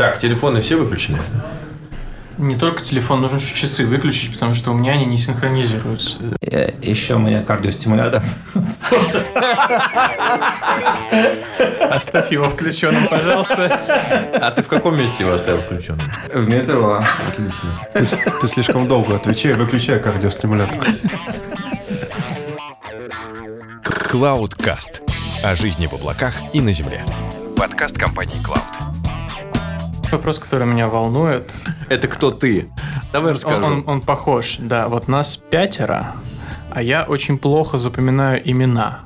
Так, телефоны все выключены? Не только телефон, нужно еще часы выключить, потому что у меня они не синхронизируются. Э, Еще у меня кардиостимулятор. Оставь его включенным, пожалуйста. А ты в каком месте его оставил включенным? В метро. Отлично. Ты, ты слишком долго отвечай, выключай кардиостимулятор. Cloudcast. О жизни в облаках и на земле. Подкаст компании Cloud. Вопрос, который меня волнует. Это кто ты? Давай расскажу. Он, он- он похож, да. Вот нас пятеро, а я очень плохо запоминаю имена.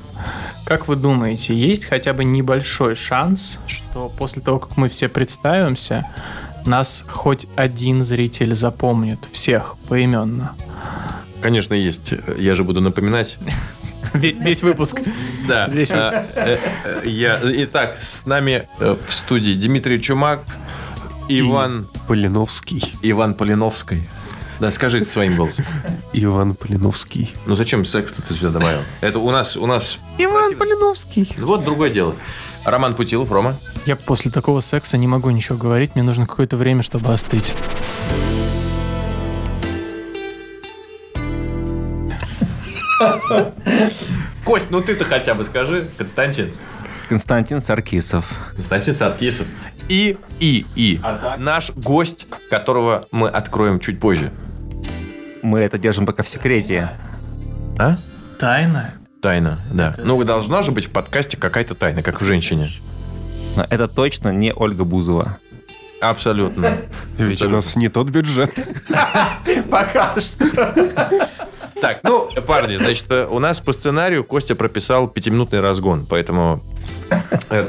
Как вы думаете, есть хотя бы небольшой шанс, что после того, как мы все представимся, нас хоть один зритель запомнит всех поименно? Конечно, есть. Я же буду напоминать. Ве- Весь выпуск. Да. А, э, э, итак, с нами э, в студии Дмитрий Чумак, Иван, Полиновский. Иван Полиновский. Да, скажи своим голосом. Иван Полиновский. Ну зачем секс ты сюда добавил? Это у нас, у нас... Иван Полиновский. Ну, Вот другое дело. Роман Путилов, Рома. Я после такого секса не могу ничего говорить, мне нужно какое-то время, чтобы остыть. Кость, ну ты-то хотя бы скажи. Константин. Константин Саркисов. Константин Саркисов. И, и, и. Наш гость, которого мы откроем чуть позже. Мы это держим пока в секрете. А? Тайна? Тайна, да. Ну, должна же быть в подкасте какая-то тайна, как в женщине. Но это точно не Ольга Бузова. Абсолютно. Ведь у нас не тот бюджет. Пока что. Так, ну, парни, значит, э, у нас по сценарию Костя прописал пятиминутный разгон, поэтому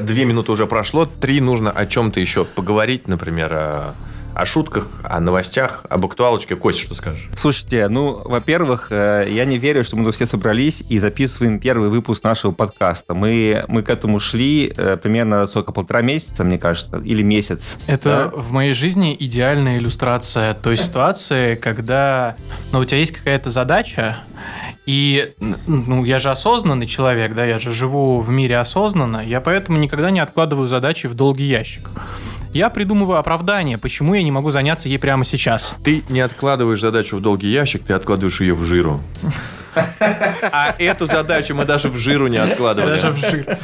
две минуты уже прошло, три нужно о чем-то еще поговорить, например, о, о шутках, о новостях, об актуалочке. Костя, что скажешь? Слушайте, ну, во-первых, э, я не верю, что мы тут все собрались и записываем первый выпуск нашего подкаста. Мы, мы к этому шли э, примерно сколько, полтора месяца, мне кажется, или месяц. Это в моей жизни идеальная иллюстрация той ситуации, когда ну, у тебя есть какая-то задача, и ну, я же осознанный человек, да, я же живу в мире осознанно, я поэтому никогда не откладываю задачи в долгий ящик. Я придумываю оправдание, почему я не могу заняться ей прямо сейчас. Ты не откладываешь задачу в долгий ящик, ты откладываешь ее в жиру. А эту задачу мы даже в жиру не откладывали. Даже в жир.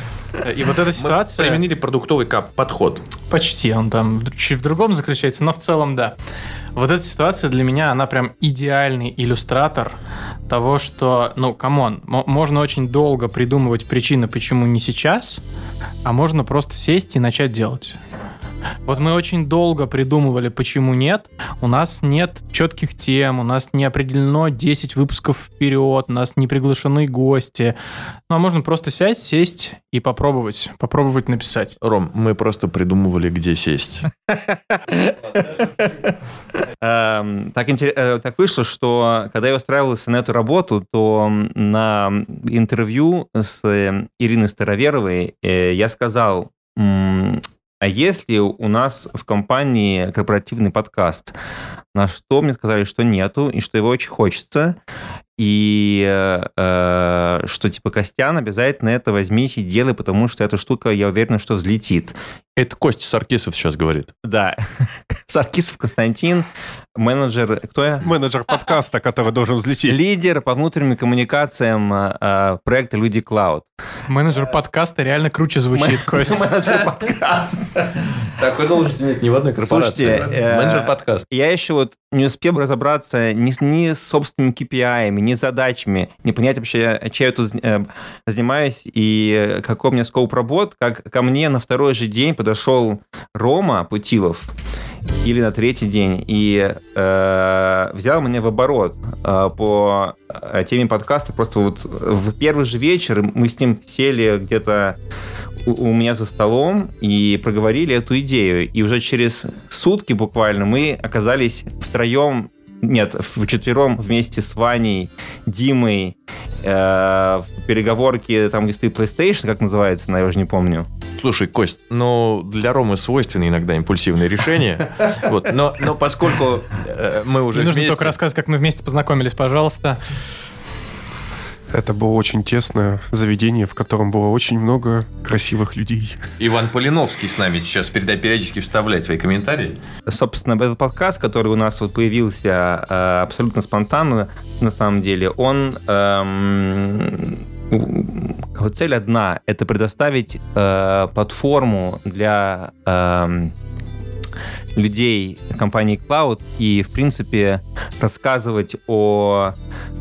И вот эта Мы ситуация... применили продуктовый кап- подход. Почти, он там чуть в другом заключается, но в целом да. Вот эта ситуация для меня, она прям идеальный иллюстратор того, что, ну, come on, мо- можно очень долго придумывать причины, почему не сейчас, а можно просто сесть и начать делать. Вот мы очень долго придумывали, почему нет. У нас нет четких тем, у нас не определено 10 выпусков вперед, у нас не приглашены гости. Ну, а можно просто сесть, сесть и попробовать, попробовать написать. Ром, мы просто придумывали, где сесть. Эм, так, э, так вышло, что когда я устраивался на эту работу, то на интервью с э, Ириной Староверовой э, я сказал, а если у нас в компании корпоративный подкаст? На что мне сказали, что нету, и что его очень хочется, и э, э, что типа Костян обязательно это возьмись и делай, потому что эта штука, я уверен, что взлетит. Это Костя Саркисов сейчас говорит. Да, Саркисов Константин, менеджер, кто я? Менеджер подкаста, который должен взлететь. Лидер по внутренним коммуникациям э, э, проекта Люди Клауд. Менеджер подкаста реально круче звучит, Кость. Менеджер подкаста. Такой должности нет ни в одной корпорации. Слушайте, э, Менеджер подкаст. Я еще вот не успел разобраться ни ни с собственными KPI, ни с задачами, не понять вообще, чем я тут э, занимаюсь и какой у меня скоп работ, как ко мне на второй же день подошел Рома Путилов, или на третий день, и э, взял меня в оборот э, по э, теме подкаста. Просто вот в первый же вечер мы с ним сели где-то у, у меня за столом и проговорили эту идею. И уже через сутки буквально мы оказались втроем, нет, в четвером вместе с Ваней, Димой, э, в переговорке, там, где стоит PlayStation, как называется, она, я уже не помню. Слушай, Кость, ну, для Ромы свойственны иногда импульсивные решения. Вот, но, но поскольку э, мы уже Не нужно только рассказывать, как мы вместе познакомились, пожалуйста. Это было очень тесное заведение, в котором было очень много красивых людей. Иван Полиновский с нами сейчас периодически вставляет свои комментарии. Собственно, этот подкаст, который у нас вот появился э, абсолютно спонтанно, на самом деле, он... эм, у- цель одна — это предоставить э, платформу для эм, людей компании Cloud и, в принципе, рассказывать о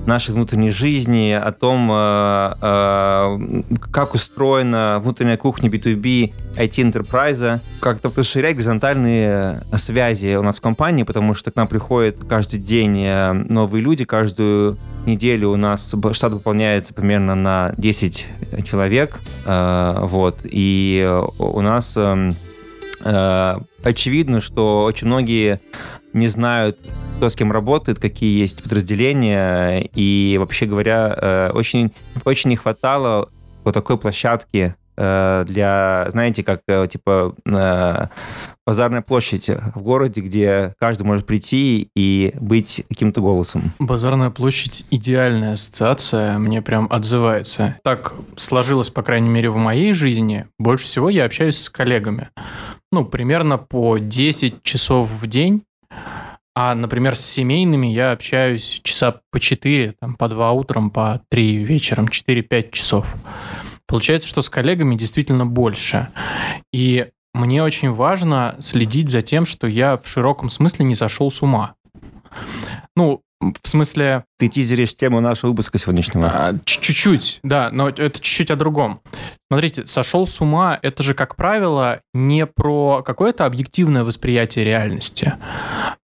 нашей внутренней жизни, о том, э, э, как устроена внутренняя кухня B2B IT-энтерпрайза, как-то расширять горизонтальные связи у нас в компании, потому что к нам приходят каждый день э, новые люди, каждую неделю у нас штат выполняется примерно на 10 человек, вот, и у нас эм, очевидно, что очень многие не знают, кто с кем работает, какие есть подразделения, и вообще говоря, э, очень, очень не хватало вот такой площадки э, для, знаете, как э, типа э, базарная площадь в городе, где каждый может прийти и быть каким-то голосом. Базарная площадь – идеальная ассоциация, мне прям отзывается. Так сложилось, по крайней мере, в моей жизни. Больше всего я общаюсь с коллегами. Ну, примерно по 10 часов в день. А, например, с семейными я общаюсь часа по 4, там, по 2 утром, по 3 вечером, 4-5 часов. Получается, что с коллегами действительно больше. И мне очень важно следить за тем, что я в широком смысле не сошел с ума. Ну, в смысле, Ты тизеришь тему нашего выпуска сегодняшнего. а, чуть-чуть, да, но это чуть-чуть о другом. Смотрите, сошел с ума, это же, как правило, не про какое-то объективное восприятие реальности,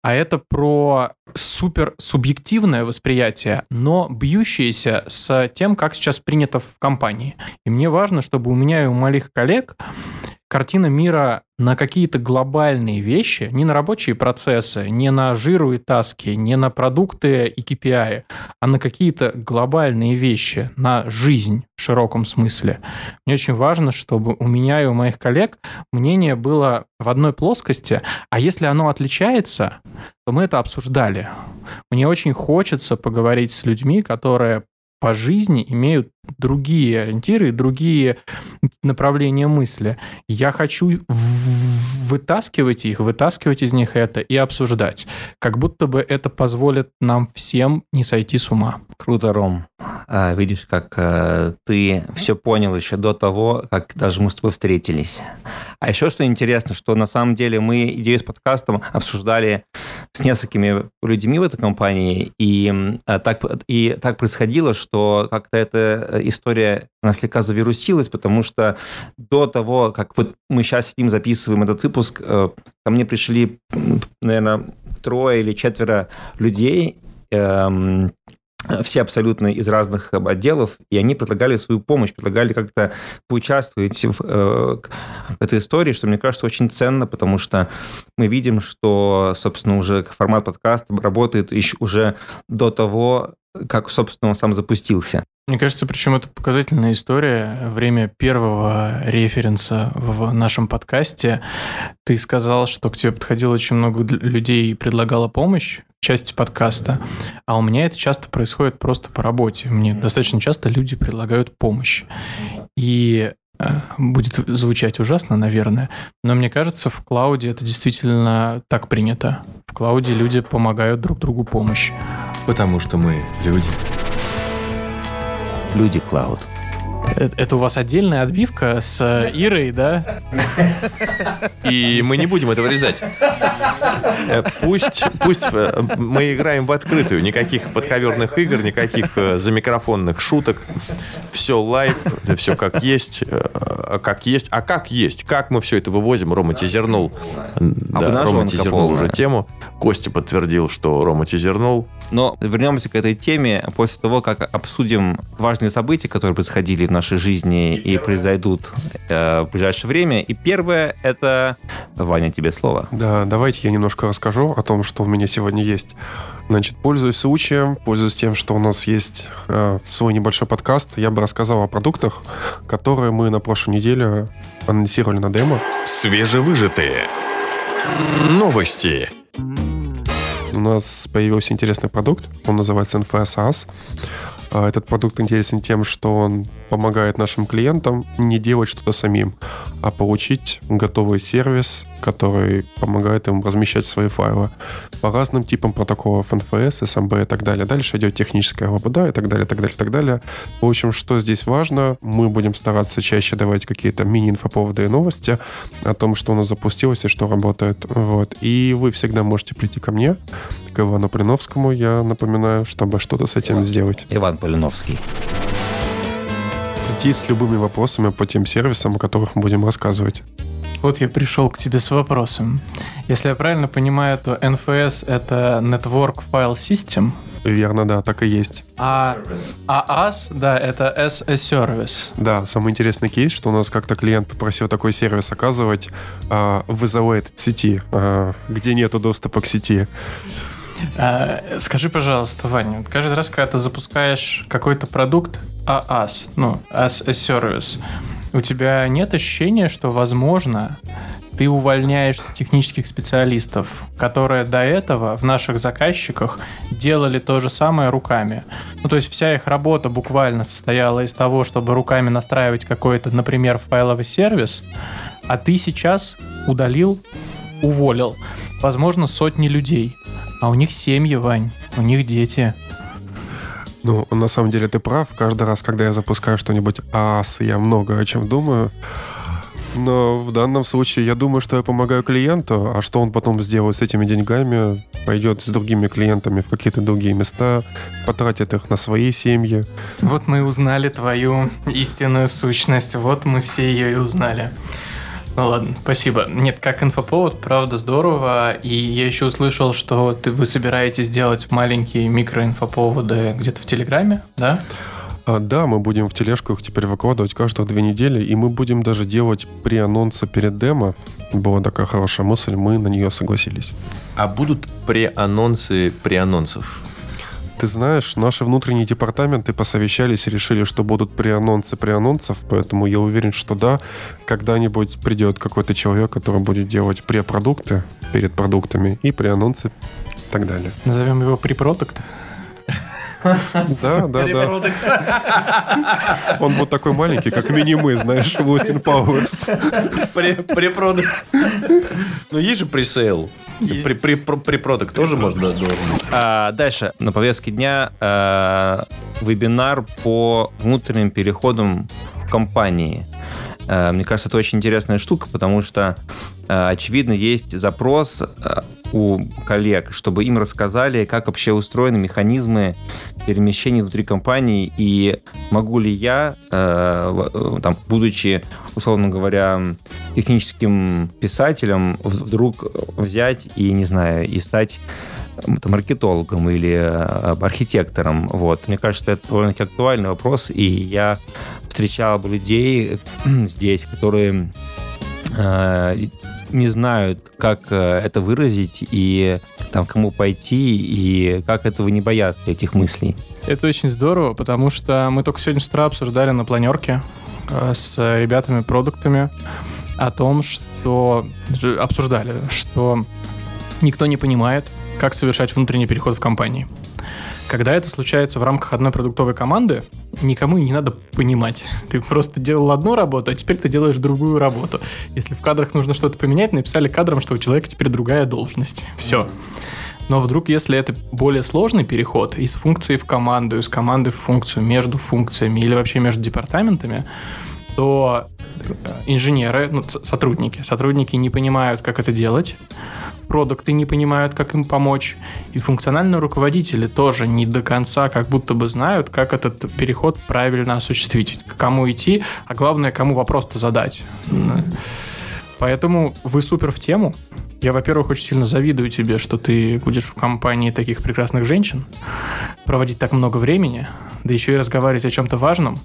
а это про супер субъективное восприятие, но бьющееся с тем, как сейчас принято в компании. И мне важно, чтобы у меня и у моих коллег картина мира на какие-то глобальные вещи, не на рабочие процессы, не на жиру и таски, не на продукты и KPI, а на какие-то глобальные вещи, на жизнь в широком смысле. Мне очень важно, чтобы у меня и у моих коллег мнение было в одной плоскости, а если оно отличается, то мы это обсуждали. Мне очень хочется поговорить с людьми, которые по жизни имеют другие ориентиры, другие направления мысли. Я хочу вытаскивать их, вытаскивать из них это и обсуждать. Как будто бы это позволит нам всем не сойти с ума. Круто, Ром. А, видишь, как э, ты все понял еще до того, как даже мы с тобой встретились. А еще что интересно, что на самом деле мы идею с подкастом обсуждали с несколькими людьми в этой компании, и, а, так, и так происходило, что как-то эта э, история она слегка завирусилась, потому что до того, как вот мы сейчас сидим, записываем этот выпуск, э, ко мне пришли, наверное, трое или четверо людей, эм, все абсолютно из разных э, отделов, и они предлагали свою помощь, предлагали как-то поучаствовать в, э, этой истории, что мне кажется очень ценно, потому что мы видим, что, собственно, уже формат подкаста работает еще уже до того, как, собственно, он сам запустился. Мне кажется, причем это показательная история. Время первого референса в нашем подкасте. Ты сказал, что к тебе подходило очень много людей и предлагало помощь части подкаста. А у меня это часто происходит просто по работе. Мне достаточно часто люди предлагают помощь. И э, будет звучать ужасно, наверное, но мне кажется, в клауде это действительно так принято. В клауде люди помогают друг другу помощь. Потому что мы люди. Люди Клауд. Э, Это у вас отдельная отбивка с э, Ирой, да? И мы не будем это вырезать. Э, Пусть, пусть мы играем в открытую. Никаких подковерных игр, никаких замикрофонных шуток. Все live, все как есть. А как есть. А как есть. Как мы все это вывозим? Рома тизернул. Да, Рома тизернул уже тему. Костя подтвердил, что Рома тизернул. Но вернемся к этой теме после того, как обсудим важные события, которые происходили в нашей жизни и произойдут э, в ближайшее время. И первое — это... Ваня, тебе слово. Да, давайте я немножко расскажу о том, что у меня сегодня есть. Значит, пользуясь случаем, пользуясь тем, что у нас есть э, свой небольшой подкаст, я бы рассказал о продуктах, которые мы на прошлой неделе анонсировали на демо. Свежевыжатые. Новости. У нас появился интересный продукт, он называется NFS SaaS. А Этот продукт интересен тем, что он помогает нашим клиентам не делать что-то самим, а получить готовый сервис, который помогает им размещать свои файлы по разным типам протоколов NFS, SMB и так далее. Дальше идет техническая лабуда и так далее, так далее, так далее. В общем, что здесь важно, мы будем стараться чаще давать какие-то мини-инфоповоды и новости о том, что у нас запустилось и что работает. Вот. И вы всегда можете прийти ко мне, к Ивану Блиновскому, я напоминаю, чтобы что-то с этим сделать. Иван Полиновский. Прийти с любыми вопросами по тем сервисам, о которых мы будем рассказывать. Вот я пришел к тебе с вопросом. Если я правильно понимаю, то NFS — это Network File System, Верно, да, так и есть. а, а AS, да, это as a Service. Да, самый интересный кейс, что у нас как-то клиент попросил такой сервис оказывать а, в isolated сети, а, где нету доступа к сети. А, скажи, пожалуйста, Ваня, каждый раз, когда ты запускаешь какой-то продукт AAS, ну, as a service, у тебя нет ощущения, что, возможно, ты увольняешь технических специалистов, которые до этого в наших заказчиках делали то же самое руками. Ну, то есть вся их работа буквально состояла из того, чтобы руками настраивать какой-то, например, файловый сервис, а ты сейчас удалил, уволил, возможно, сотни людей. А у них семьи, Вань, у них дети. Ну, на самом деле ты прав. Каждый раз, когда я запускаю что-нибудь ААС, я много о чем думаю. Но в данном случае я думаю, что я помогаю клиенту, а что он потом сделает с этими деньгами, пойдет с другими клиентами в какие-то другие места, потратит их на свои семьи. Вот мы узнали твою истинную сущность. Вот мы все ее и узнали. Ну ладно, спасибо. Нет, как инфоповод, правда, здорово. И я еще услышал, что ты, вы собираетесь делать маленькие микроинфоповоды где-то в Телеграме, да? А, да, мы будем в тележку их теперь выкладывать каждые две недели, и мы будем даже делать pre-анонсы перед демо. Была такая хорошая мысль, мы на нее согласились. А будут преанонсы преанонсов? Ты знаешь, наши внутренние департаменты посовещались и решили, что будут преанонсы преанонсов, поэтому я уверен, что да, когда-нибудь придет какой-то человек, который будет делать препродукты перед продуктами и преанонсы и так далее. Назовем его препродукт. Да, да, да. Он вот такой маленький, как мини-мы, знаешь, в Austin Powers. Препродукт. Ну, есть же пресейл. Препродукт тоже можно должен. А, дальше на повестке дня э, вебинар по внутренним переходам в компании. Э, мне кажется, это очень интересная штука, потому что, очевидно, есть запрос э, у коллег, чтобы им рассказали, как вообще устроены механизмы перемещений внутри компании, и могу ли я, э, э, там, будучи, условно говоря, техническим писателем, вдруг взять и, не знаю, и стать маркетологом или э, архитектором. Вот. Мне кажется, это довольно-таки актуальный вопрос, и я встречал бы людей здесь, которые э, не знают, как э, это выразить и там кому пойти и как этого не бояться этих мыслей. Это очень здорово, потому что мы только сегодня с утра обсуждали на планерке э, с ребятами-продуктами о том, что обсуждали, что никто не понимает, как совершать внутренний переход в компании. Когда это случается в рамках одной продуктовой команды, никому не надо понимать. Ты просто делал одну работу, а теперь ты делаешь другую работу. Если в кадрах нужно что-то поменять, написали кадром, что у человека теперь другая должность. Все. Но вдруг, если это более сложный переход из функции в команду, из команды в функцию, между функциями или вообще между департаментами, то э, инженеры, ну, сотрудники, сотрудники не понимают, как это делать, продукты не понимают, как им помочь, и функциональные руководители тоже не до конца как будто бы знают, как этот переход правильно осуществить, к кому идти, а главное, кому вопрос-то задать. Поэтому вы супер в тему. Я, во-первых, очень сильно завидую тебе, что ты будешь в компании таких прекрасных женщин, проводить так много времени, да еще и разговаривать о чем-то важном.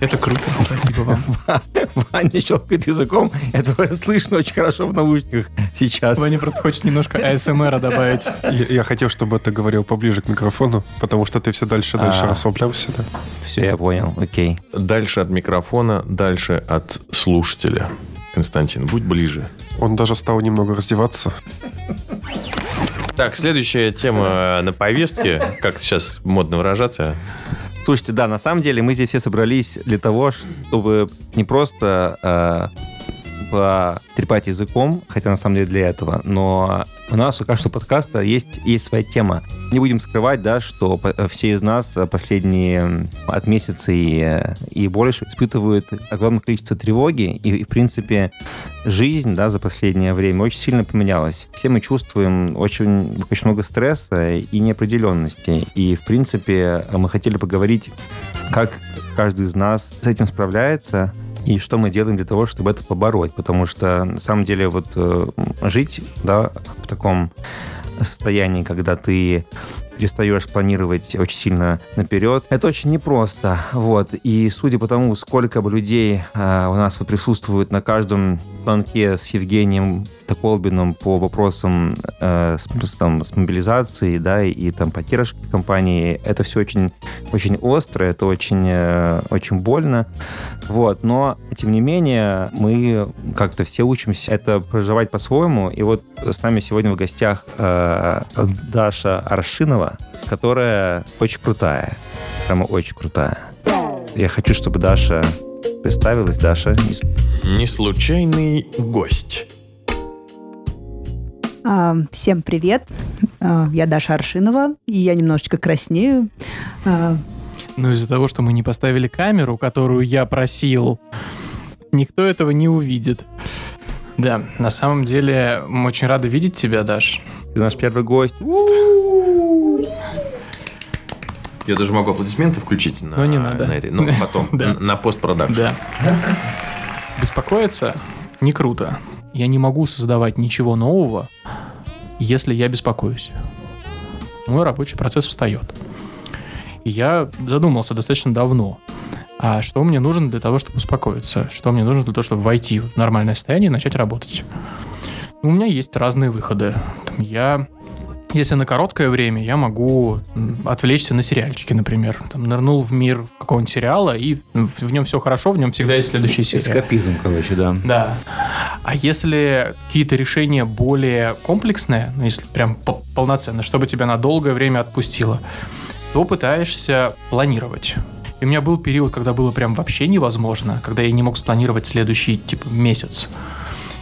Это круто. Спасибо вам. Ваня щелкает языком, это слышно очень хорошо в наушниках сейчас. Ваня просто хочет немножко АСМР добавить. Я, я хотел, чтобы ты говорил поближе к микрофону, потому что ты все дальше и дальше А. расслаблялся. Да? Все, я понял, окей. Дальше от микрофона, дальше от слушателя. Константин, будь ближе. Он даже стал немного раздеваться. Так, следующая тема на повестке, как сейчас модно выражаться, Слушайте, да, на самом деле мы здесь все собрались для того, чтобы не просто э, потрепать языком, хотя на самом деле для этого, но у нас у каждого подкаста есть, есть своя тема. Не будем скрывать, да, что все из нас последние от месяца и, и больше испытывают огромное количество тревоги, и, и, в принципе, жизнь, да, за последнее время очень сильно поменялась. Все мы чувствуем очень, очень много стресса и неопределенности, и, в принципе, мы хотели поговорить, как каждый из нас с этим справляется, и что мы делаем для того, чтобы это побороть. Потому что, на самом деле, вот э, жить да, в таком состоянии, когда ты перестаешь планировать очень сильно наперед. Это очень непросто. Вот. И судя по тому, сколько бы людей э, у нас присутствует на каждом звонке с Евгением Колбином по вопросам э, с, там, с мобилизацией, да, и, там поддержки компании, это все очень, очень остро, это очень, э, очень больно. Вот. Но, тем не менее, мы как-то все учимся это проживать по-своему. И вот с нами сегодня в гостях э, Даша Аршинова, которая очень крутая. Прямо очень крутая. Я хочу, чтобы Даша представилась. Даша. Неслучайный гость. А, всем привет. А, я Даша Аршинова, и я немножечко краснею. А, Но из-за того, что мы не поставили камеру, которую я просил, никто этого не увидит. Да, на самом деле, мы очень рады видеть тебя, Даш. Ты наш первый гость. Я даже могу аплодисменты включить на, Но не надо. на этой. Ну, потом, Да. на, на постпродакшн. Да. Беспокоиться не круто. Я не могу создавать ничего нового, если я беспокоюсь. Мой рабочий процесс встает. И я задумался достаточно давно, а что мне нужно для того, чтобы успокоиться? Что мне нужно для того, чтобы войти в нормальное состояние и начать работать? Ну, У меня есть разные выходы. Там Я если на короткое время, я могу отвлечься на сериальчики, например. Там, нырнул в мир какого-нибудь сериала, и в, в нем все хорошо, в нем всегда есть следующая серия. Эскапизм, короче, да. Да. А если какие-то решения более комплексные, ну, если прям по- полноценно, чтобы тебя на долгое время отпустило, то пытаешься планировать. И у меня был период, когда было прям вообще невозможно, когда я не мог спланировать следующий, типа, месяц.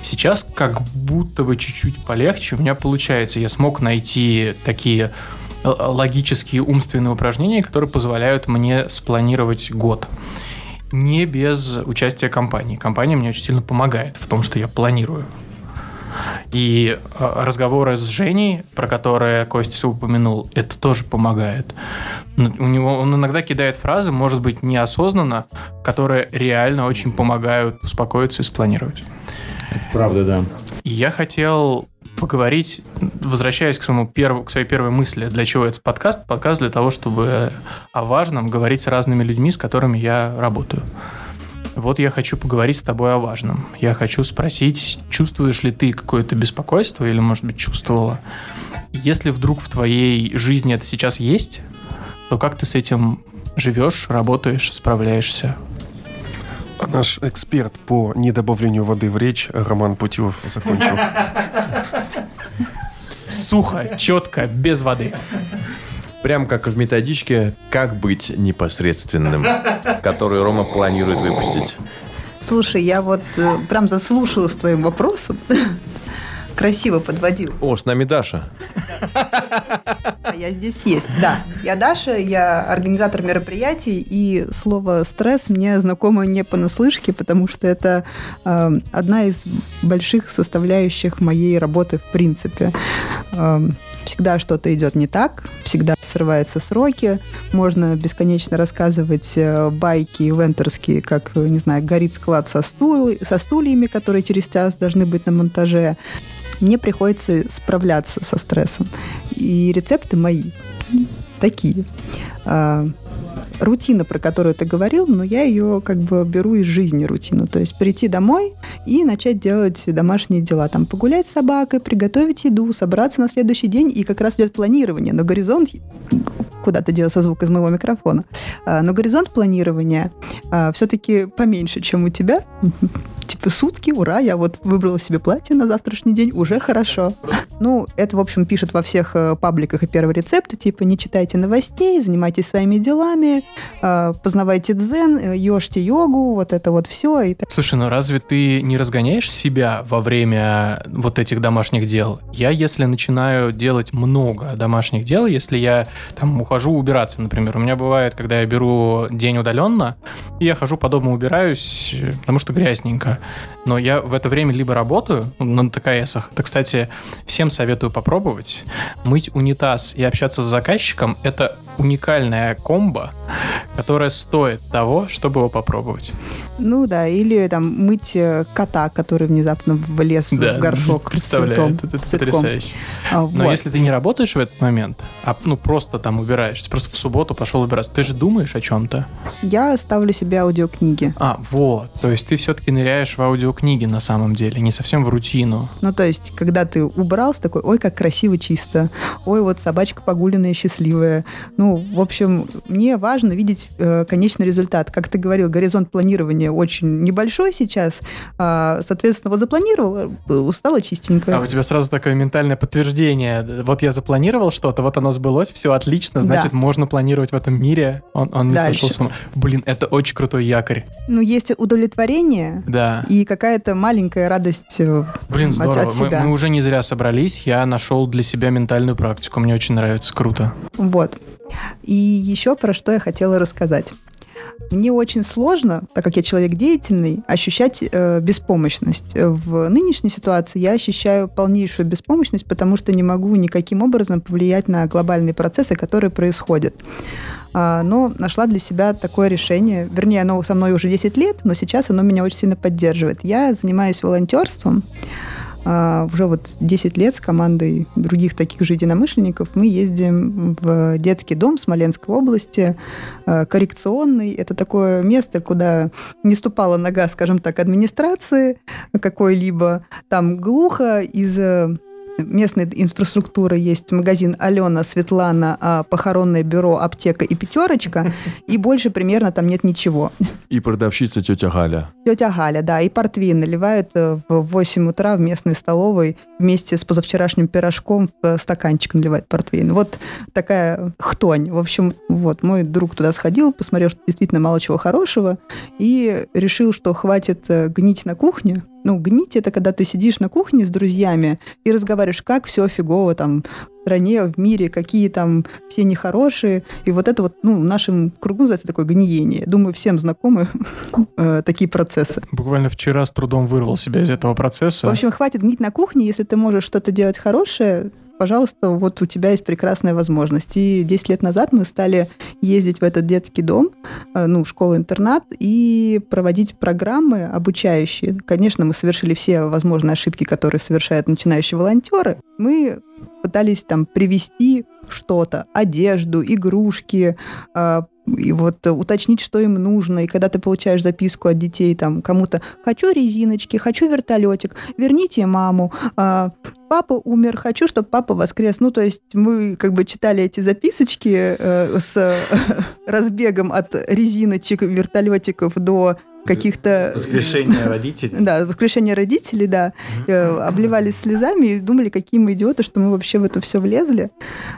Сейчас как будто бы чуть-чуть полегче у меня получается. Я смог найти такие э, логические умственные упражнения, которые позволяют мне спланировать год. Не без участия компании. Компания мне очень сильно помогает в том, что я планирую. И э, разговоры с Женей, про которые Костя упомянул, это тоже помогает. Но У него он иногда кидает фразы, может быть, неосознанно, которые реально очень помогают успокоиться и спланировать. Правда, да. И я хотел поговорить, возвращаясь к, своему перв- к своей первой мысли, для чего этот подкаст? Подкаст для того, чтобы о важном говорить с разными людьми, с которыми я работаю. Вот я хочу поговорить с тобой о важном. Я хочу спросить, чувствуешь ли ты какое-то беспокойство или, может быть, чувствовала? Если вдруг в твоей жизни это сейчас есть, то как ты с этим живешь, работаешь, справляешься? Наш эксперт по недобавлению воды в речь Роман Путилов закончил. Сухо, четко, без воды. Прям как в методичке «Как быть непосредственным», которую Рома планирует выпустить. слушай, я вот э, прям заслушалась твоим вопросом. Красиво подводил. О, с нами Даша. А я здесь есть, да. Я Даша, я организатор мероприятий, и слово «стресс» мне знакомо не понаслышке, потому что это э, одна из больших составляющих моей работы в принципе. Э, Всегда что-то идет не так, всегда срываются сроки, можно бесконечно рассказывать э, байки ивентерские, как, не знаю, горит склад со, стул, со стульями, которые через час должны быть на монтаже. Мне приходится справляться со стрессом. И рецепты мои такие. А, рутина, про которую ты говорил, но я ее как бы беру из жизни рутину. То есть прийти домой и начать делать домашние дела. Там погулять с собакой, приготовить еду, собраться на следующий день. И как раз идет планирование. Но горизонт куда-то делся звук из моего микрофона. А, Но горизонт планирования все-таки поменьше, чем у тебя. Сутки, ура, я вот выбрала себе платье на завтрашний день, уже хорошо. Ну, это, в общем, пишут во всех э, пабликах и первые рецепты, типа не читайте новостей, занимайтесь своими делами, э, познавайте дзен, э, ешьте йогу, вот это вот все. И так. Слушай, ну разве ты не разгоняешь себя во время вот этих домашних дел? Я, если начинаю делать много домашних дел, если я там ухожу убираться, например, у меня бывает, когда я беру день удаленно, и я хожу по дому убираюсь, потому что грязненько. Но я в это время либо работаю ну, на ТКСах. Это, кстати, всем советую попробовать. Мыть унитаз и общаться с заказчиком – это уникальная комбо, которая стоит того, чтобы его попробовать. Ну да, или там мыть э, кота, который внезапно влез в горшок с представляю, цветом. это, это потрясающе. А, Но вот. если ты не работаешь в этот момент, а ну просто там убираешься, просто в субботу пошел убираться, ты же думаешь о чем-то. Я ставлю себе аудиокниги. А, вот. То есть ты все-таки ныряешь в аудиокниги на самом деле, не совсем в рутину. Ну, то есть, когда ты убрался, такой, ой, как красиво, чисто. Ой, вот собачка погуленная, счастливая. Ну, в общем, мне важно видеть э, конечный результат. Как ты говорил, горизонт планирования очень небольшой сейчас. А, соответственно, вот запланировал, э, стало чистенько. А у тебя сразу такое ментальное подтверждение. Вот я запланировал что-то, вот оно сбылось, все отлично, значит, Да. можно планировать в этом мире. Он, он не Дальше. сошел с ума. Блин, это очень крутой якорь. Ну, есть удовлетворение Да. И какая-то маленькая радость э, Блин, от- здорово. от Мы, себя. мы уже не зря собрались. Я нашел для себя ментальную практику. Мне очень нравится. Круто. Вот. И еще про что я хотела рассказать. Мне очень сложно, так как я человек деятельный, ощущать э, беспомощность. В нынешней ситуации я ощущаю полнейшую беспомощность, потому что не могу никаким образом повлиять на глобальные процессы, которые происходят. А, но нашла для себя такое решение. Вернее, оно со мной уже 10 лет, но сейчас оно меня очень сильно поддерживает. Я занимаюсь волонтерством. А, Уже вот 10 лет с командой других таких же единомышленников мы ездим в детский дом Смоленской области, э, коррекционный. Это такое место, куда не ступала нога, скажем так, администрации какой-либо. Там глухо из местной инфраструктуры есть магазин Алена, Светлана, а, похоронное бюро, аптека и пятерочка, и больше примерно там нет ничего. И продавщица тетя Галя. Тетя Галя, да, и портвейн наливают э, в 8 утра в местной столовой вместе с позавчерашним пирожком в э, стаканчик наливает портвейн. Вот такая хтонь. В общем, вот, мой друг туда сходил, посмотрел, что действительно мало чего хорошего, и решил, что хватит э, гнить на кухне. Ну, гнить это когда ты сидишь на кухне с друзьями и разговариваешь, как все фигово там в стране, в мире, какие там все нехорошие. И вот это вот, ну, в нашем кругу называется такое гниение. Думаю, всем знакомы э, такие процессы. Буквально вчера с трудом вырвал себя из этого процесса. В общем, хватит гнить на кухне, если ты можешь что-то делать хорошее, пожалуйста, вот у тебя есть прекрасная возможность. И 10 лет назад мы стали ездить в этот детский дом, э, ну, в школу-интернат, и проводить программы обучающие. Конечно, мы совершили все возможные ошибки, которые совершают начинающие волонтеры. Мы пытались там привести что-то, одежду, игрушки, э, и вот э, уточнить, что им нужно. И когда ты получаешь записку от детей, там, кому-то «хочу резиночки, хочу вертолетик, верните маму», а, «папа умер, хочу, чтобы папа воскрес». Ну, то есть мы как бы читали эти записочки э, с разбегом от резиночек, вертолетиков до каких-то... Воскрешение родителей. Да, воскрешение родителей, да. Э, Обливались слезами и думали, какие мы идиоты, что мы вообще в это все влезли.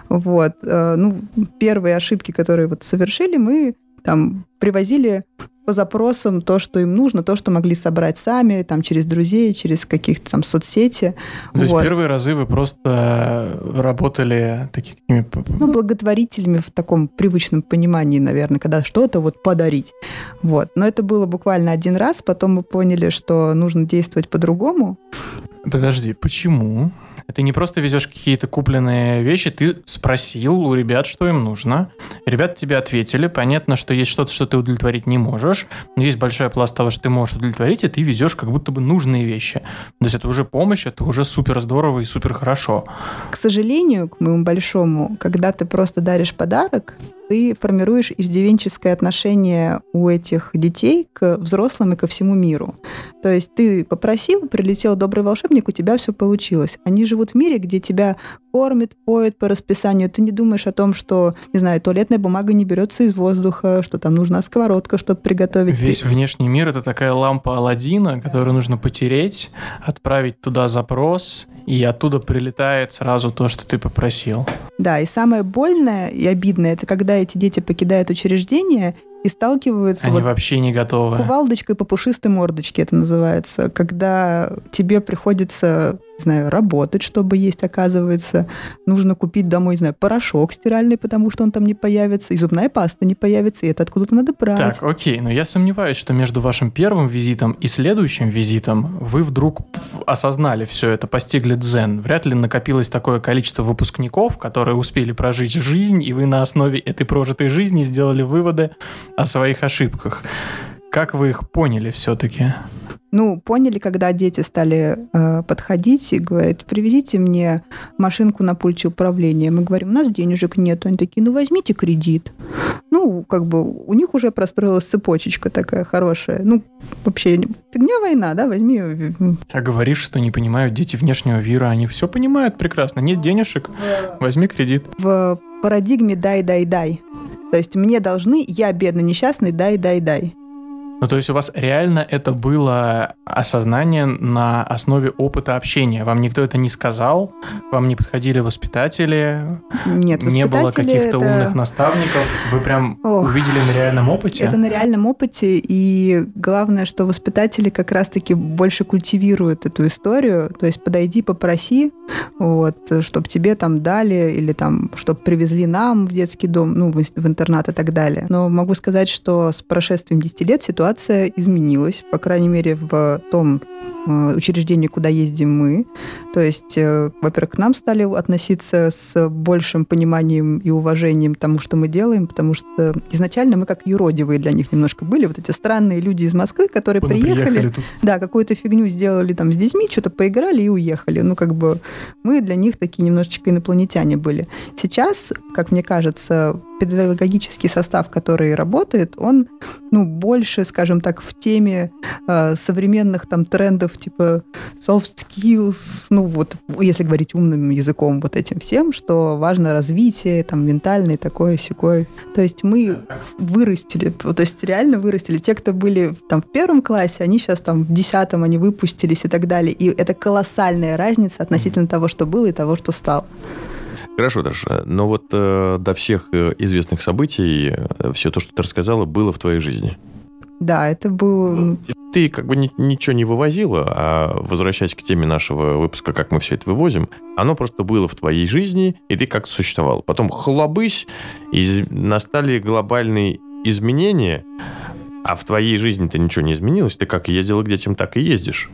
Вот. Э, Ну, первые ошибки, которые вот совершили, мы там привозили по запросам то, что им нужно, то, что могли собрать сами, там, через друзей, через каких-то там соцсети. То есть Вот. первые разы вы просто работали такими... Ну, благотворителями в таком привычном понимании, наверное, когда что-то вот подарить. Вот. Но это было буквально один раз, потом мы поняли, что нужно действовать по-другому. Подожди, почему? Это не просто везешь какие-то купленные вещи, ты спросил у ребят, что им нужно. Ребята тебе ответили. Понятно, что есть что-то, что ты удовлетворить не можешь. Но есть большая пласт того, что ты можешь удовлетворить, и ты везешь как будто бы нужные вещи. То есть это уже помощь, это уже супер здорово и супер хорошо. К сожалению, к моему большому, когда ты просто даришь подарок, ты формируешь иждивенческое отношение у этих детей к взрослым и ко всему миру. То есть ты попросил, прилетел добрый волшебник, у тебя все получилось. Они живут в мире, где тебя кормят, поют по расписанию. Ты не думаешь о том, что, не знаю, туалетная бумага не берется из воздуха, что там нужна сковородка, чтобы приготовить. Ты- Весь внешний мир это такая лампа Алладина, которую нужно потереть, отправить туда запрос, и оттуда прилетает сразу то, что ты попросил. Да, и самое больное и обидное, это когда эти дети покидают учреждение и сталкиваются Они вот вообще не готовы. кувалдочкой по пушистой мордочке это называется, когда тебе приходится, знаю, работать, чтобы есть, оказывается. Нужно купить домой, не знаю, порошок стиральный, потому что он там не появится, и зубная паста не появится, и это откуда-то надо брать. Так, окей, но я сомневаюсь, что между вашим первым визитом и следующим визитом вы вдруг осознали все это, постигли дзен. Вряд ли накопилось такое количество выпускников, которые успели прожить жизнь, и вы на основе этой прожитой жизни сделали выводы о своих ошибках. Как вы их поняли все-таки? Ну, поняли, когда дети стали э, подходить и говорят, привезите мне машинку на пульте управления. Мы говорим, у нас денежек нет. Они такие, ну, возьмите кредит. Ну, как бы у них уже простроилась цепочечка такая хорошая. Ну, вообще, фигня война, да, возьми. А говоришь, что не понимают дети внешнего мира, они все понимают прекрасно. Нет денежек, возьми кредит. В парадигме дай-дай-дай. То есть мне должны, я бедный, несчастный, дай-дай-дай. Ну, то есть у вас реально это было осознание на основе опыта общения. Вам никто это не сказал, вам не подходили воспитатели, Нет, не было воспитатели каких-то это- умных наставников. Вы прям Ох. увидели на реальном опыте? Это на реальном опыте, и главное, что воспитатели как раз-таки больше культивируют эту историю, то есть подойди, попроси, вот, чтобы тебе там дали, или там, чтобы привезли нам в детский дом, ну, в, в интернат и так далее. Но могу сказать, что с прошествием 10 лет ситуация изменилась, по крайней мере, в том э, учреждении, куда ездим мы. То есть, э, во-первых, к нам стали относиться с большим пониманием и уважением тому, что мы делаем, потому что изначально мы как юродивые для них немножко были. Вот эти странные люди из Москвы, которые Ну, приехали, тут. да, какую-то фигню сделали там с детьми, что-то поиграли и уехали. Ну, как бы мы для них такие немножечко инопланетяне были. Сейчас, как мне кажется, педагогический состав, который работает, он, ну, больше, скажем так, в теме э, современных там трендов типа soft skills, ну, вот, если говорить умным языком, вот этим всем, что важно развитие, там, ментальное, такое, секое. То есть мы вырастили, то есть реально вырастили. Те, кто были там в первом классе, они сейчас там в десятом, они выпустились и так далее. И это колоссальная разница относительно того, что было и того, что стало. Хорошо, Даша, но вот э, до всех э, известных событий все то, что ты рассказала, было в твоей жизни. Да, это был... ну, Ты как бы ни- ничего не вывозила, а возвращаясь к теме нашего выпуска, как мы все это вывозим, оно просто было в твоей жизни, и ты как-то существовал. Потом хлобысь, и настали глобальные изменения, а в твоей жизни-то ничего не изменилось. Ты как ездила к детям, так и ездишь.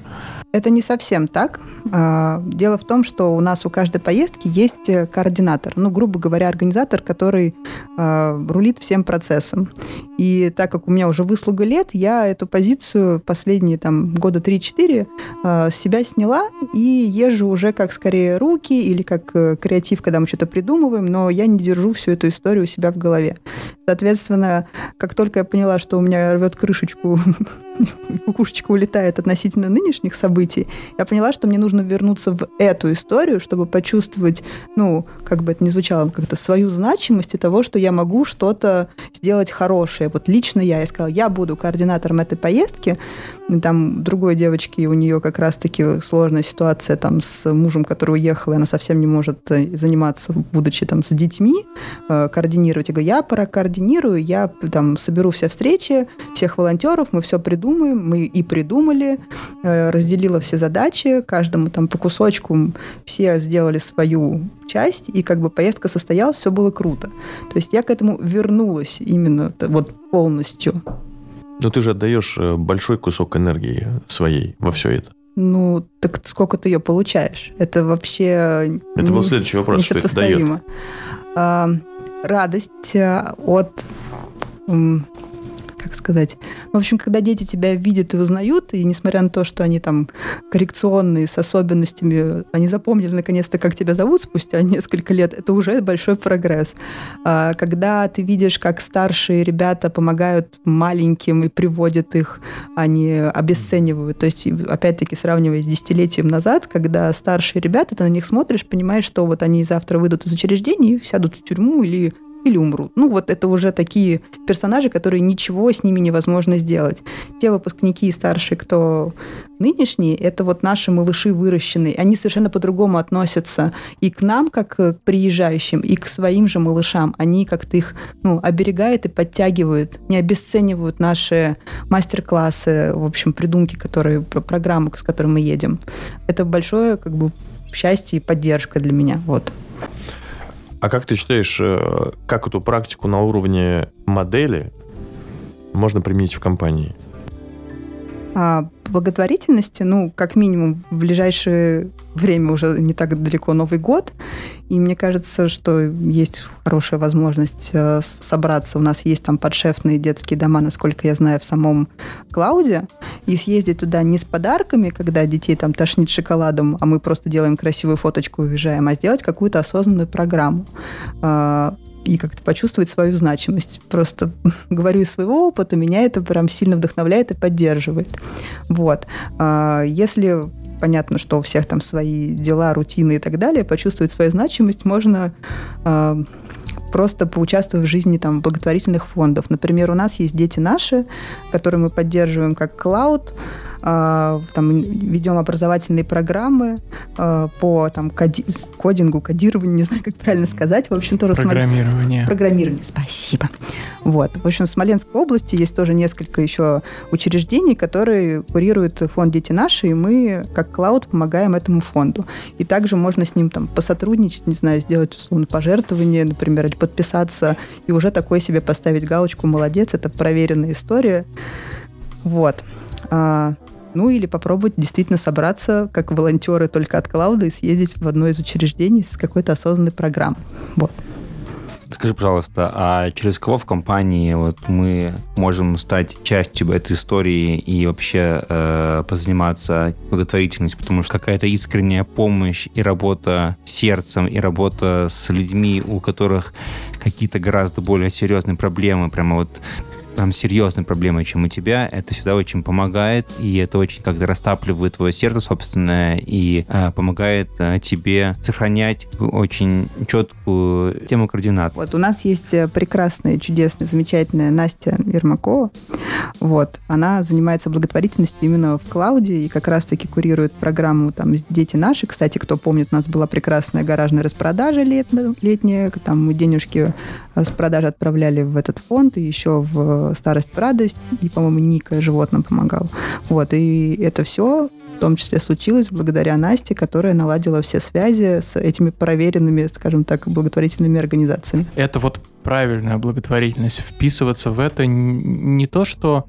Это не совсем так. А, Дело в том, что у нас у каждой поездки есть э, координатор, ну, грубо говоря, организатор, который а, рулит всем процессом. И так как у меня уже выслуга лет, я эту позицию последние там года 3-4 а, с себя сняла и езжу уже как скорее руки или как э, креатив, когда мы что-то придумываем, но я не держу всю эту историю у себя в голове. Соответственно, как только я поняла, что у меня рвет крышечку, кукушечка улетает относительно нынешних событий, я поняла, что мне нужно вернуться в эту историю, чтобы почувствовать, ну, как бы это ни звучало, как-то свою значимость и того, что я могу что-то сделать хорошее. Вот лично я, я сказала, я буду координатором этой поездки. И Там другой девочки, у нее как раз-таки сложная ситуация там с мужем, который уехал, и она совсем не может э, заниматься, будучи там с детьми, э, координировать. Я говорю, я прокоординирую, я там соберу все встречи, всех волонтеров, мы все придумаем, мы и придумали, э, разделила все задачи, каждому там по кусочку все сделали свою часть, и как бы поездка состоялась, все было круто. То есть я к этому вернулась именно вот полностью. Но ты же отдаешь э, большой кусок энергии своей во все это. Ну, так сколько ты ее получаешь? Это вообще... Это был не- следующий вопрос, что это дает. А, радость а, от... Как сказать? В общем, когда дети тебя видят и узнают, и несмотря на то, что они там коррекционные, с особенностями, они запомнили наконец-то, как тебя зовут спустя несколько лет, это уже большой прогресс. А, Когда ты видишь, как старшие ребята помогают маленьким и приводят их, они обесценивают. То есть, опять-таки, сравнивая с десятилетием назад, когда старшие ребята, ты на них смотришь, понимаешь, что вот они завтра выйдут из учреждений и сядут в тюрьму или или умрут. Ну, вот это уже такие персонажи, которые ничего с ними невозможно сделать. Те выпускники и старшие, кто нынешние, это вот наши малыши выращенные. Они совершенно по-другому относятся и к нам, как к приезжающим, и к своим же малышам. Они как-то их ну, оберегают и подтягивают, не обесценивают наши мастер-классы, в общем, придумки, которые, программы, с которой мы едем. Это большое как бы счастье и поддержка для меня. Вот. А как ты считаешь, э, как эту практику на уровне модели можно применить в компании? А благотворительности, ну, как минимум, в ближайшее время уже не так далеко Новый год, и мне кажется, что есть хорошая возможность э, собраться. У нас есть там подшефные детские дома, насколько я знаю, в самом Клауде, и съездить туда не с подарками, когда детей там тошнит шоколадом, а мы просто делаем красивую фоточку и уезжаем, а сделать какую-то осознанную программу. А, и как-то почувствовать свою значимость. Просто говорю из своего опыта, меня это прям сильно вдохновляет и поддерживает. Вот. А, если понятно, что у всех там свои дела, рутины и так далее, почувствовать свою значимость можно а, просто поучаствовать в жизни там благотворительных фондов. Например, у нас есть «Дети наши», которые мы поддерживаем как клауд, там, ведем образовательные программы а, по там, коди кодингу, кодированию, не знаю, как правильно сказать. В общем, тоже Программирование. Смол... Программирование, спасибо. Вот. В общем, в Смоленской области есть тоже несколько еще учреждений, которые курируют фонд «Дети наши», и мы, как клауд, помогаем этому фонду. И также можно с ним там посотрудничать, не знаю, сделать условно пожертвование, например, или подписаться, и уже такой себе поставить галочку «Молодец», это проверенная история. Вот. А, ну или попробовать действительно собраться как волонтеры только от клауда и съездить в одно из учреждений с какой-то осознанной программой. Вот. Скажи, пожалуйста, а через кого в компании вот мы можем стать частью этой истории и вообще э, позаниматься благотворительностью? Потому что какая-то искренняя помощь и работа сердцем, и работа с людьми, у которых какие-то гораздо более серьезные проблемы, прямо вот там серьезной проблемой, чем у тебя, это всегда очень помогает, и это очень как-то растапливает твое сердце собственное и э, помогает э, тебе сохранять очень четкую тему координат. Вот у нас есть э, прекрасная, чудесная, замечательная Настя Ермакова. Вот, она занимается благотворительностью именно в клауде и как раз-таки курирует программу там «Дети наши». Кстати, кто помнит, у нас была прекрасная гаражная распродажа летняя, там мы денежки с продажи отправляли в этот фонд и еще в «Старость в радость», и, по-моему, Ника животным помогал. Вот, и это все в том числе случилось благодаря Насте, которая наладила все связи с этими проверенными, скажем так, благотворительными организациями. Это вот правильная благотворительность. Вписываться в это не то, что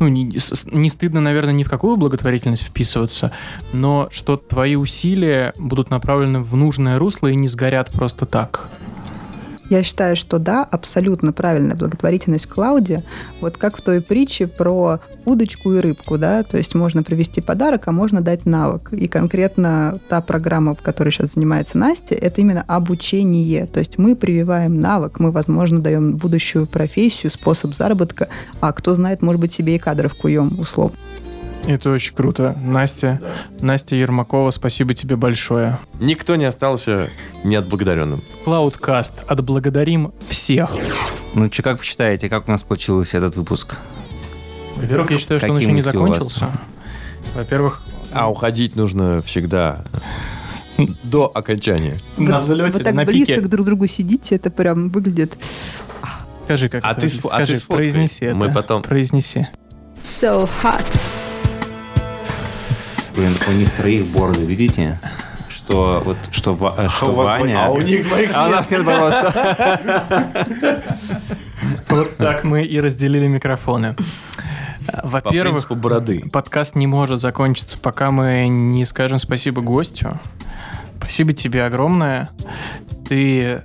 ну, не, не стыдно, наверное, ни в какую благотворительность вписываться, но что твои усилия будут направлены в нужное русло и не сгорят просто так. Я считаю, что да, абсолютно правильная благотворительность в. Вот как в той притче про удочку и рыбку, да, то есть можно привести подарок, а можно дать навык. И конкретно та программа, в которой сейчас занимается Настя, это именно обучение. То есть мы прививаем навык, мы, возможно, даем будущую профессию, способ заработка, а кто знает, может быть, себе и кадров куем, условно. Это очень круто. Настя, да. Настя Ермакова, спасибо тебе большое. Никто не остался неотблагодаренным. Cloudcast. Отблагодарим всех. Ну, что, как вы считаете, как у нас получился этот выпуск? Во-первых, я считаю, что Какие он еще не закончился. Во-первых... А уходить нужно всегда до окончания. На взлете, Вы так на близко пике. к друг другу сидите, это прям выглядит... Скажи, как а это, ты, скажи, а ты произнеси Мы это. потом... Произнеси. So hot. Блин, у них троих бороды, видите? Что вот что, что, что Ваня. А у них двоих А у нас нет волос. Вот так мы и разделили микрофоны. Во-первых, бороды. подкаст не может закончиться, пока мы не скажем спасибо гостю. Спасибо тебе огромное ты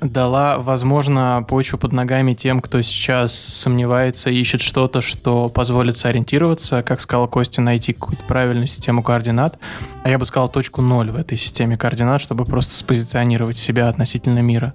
дала, возможно, почву под ногами тем, кто сейчас сомневается, ищет что-то, что позволит сориентироваться, как сказал Костя, найти какую-то правильную систему координат. А я бы сказал точку ноль в этой системе координат, чтобы просто спозиционировать себя относительно мира.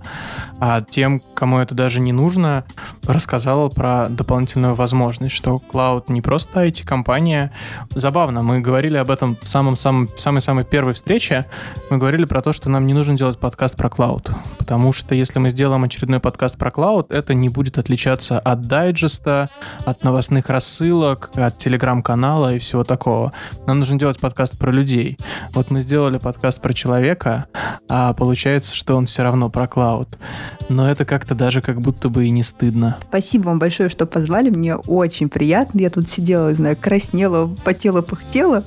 А тем, кому это даже не нужно, рассказала про дополнительную возможность, что Cloud не просто IT-компания. Забавно, мы говорили об этом в самом-самом, самой-самой первой встрече. Мы говорили про то, что нам не нужно делать подкаст про Cloud, потому что если мы сделаем очередной подкаст про клауд, это не будет отличаться от дайджеста, от новостных рассылок, от телеграм-канала и всего такого. Нам нужно делать подкаст про людей. Вот мы сделали подкаст про человека, а получается, что он все равно про клауд. Но это как-то даже как будто бы и не стыдно. Спасибо вам большое, что позвали. Мне очень приятно. Я тут сидела, знаю, краснела, потела, пыхтела.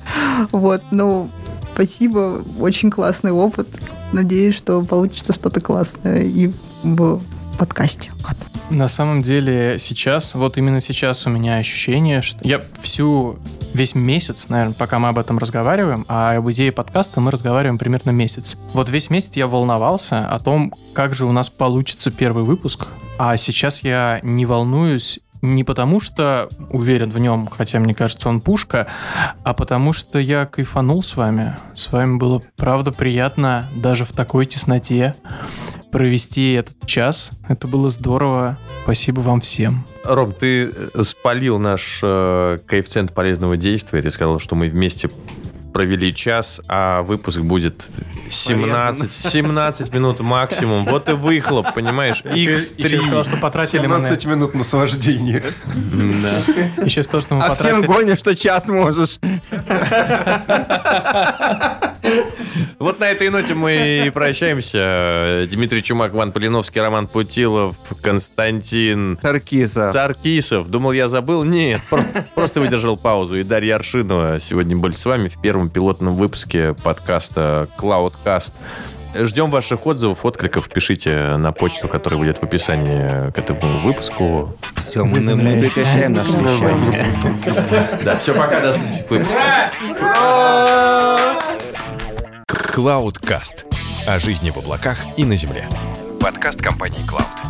Вот, но спасибо. Очень классный опыт. Надеюсь, что получится что-то классное и в подкасте. Вот. На самом деле сейчас, вот именно сейчас у меня ощущение, что я всю, весь месяц, наверное, пока мы об этом разговариваем, а об идее подкаста мы разговариваем примерно месяц. Вот весь месяц я волновался о том, как же у нас получится первый выпуск, а сейчас я не волнуюсь не потому, что уверен в нем, хотя мне кажется, он пушка, а потому что я кайфанул с вами. С вами было, правда, приятно даже в такой тесноте провести этот час. Это было здорово. Спасибо вам всем. Ром, ты э, спалил наш э, коэффициент полезного действия. Ты сказал, что мы вместе провели час, а выпуск будет 17, 17 минут максимум. Вот и выхлоп, понимаешь? Еще, еще сказал, что потратили мы на- 17 минут наслаждения. Да. Еще сказал, что мы А всем потратили... гонишь, что час можешь. Вот на этой ноте мы и прощаемся. Дмитрий Чумак, Иван Полиновский, Роман Путилов, Константин Саркиса. Царкисов. Думал, я забыл? Нет, просто, просто выдержал паузу. И Дарья Аршинова сегодня были с вами в первом пилотном выпуске подкаста Cloudcast. Ждем ваших отзывов, откликов. Пишите на почту, которая будет в описании к этому выпуску. Все, мы, мы прекращаем наше вещание. Да, все, пока, до следующих выпусков. Cloudcast. О жизни в облаках и на земле. Подкаст компании Cloud.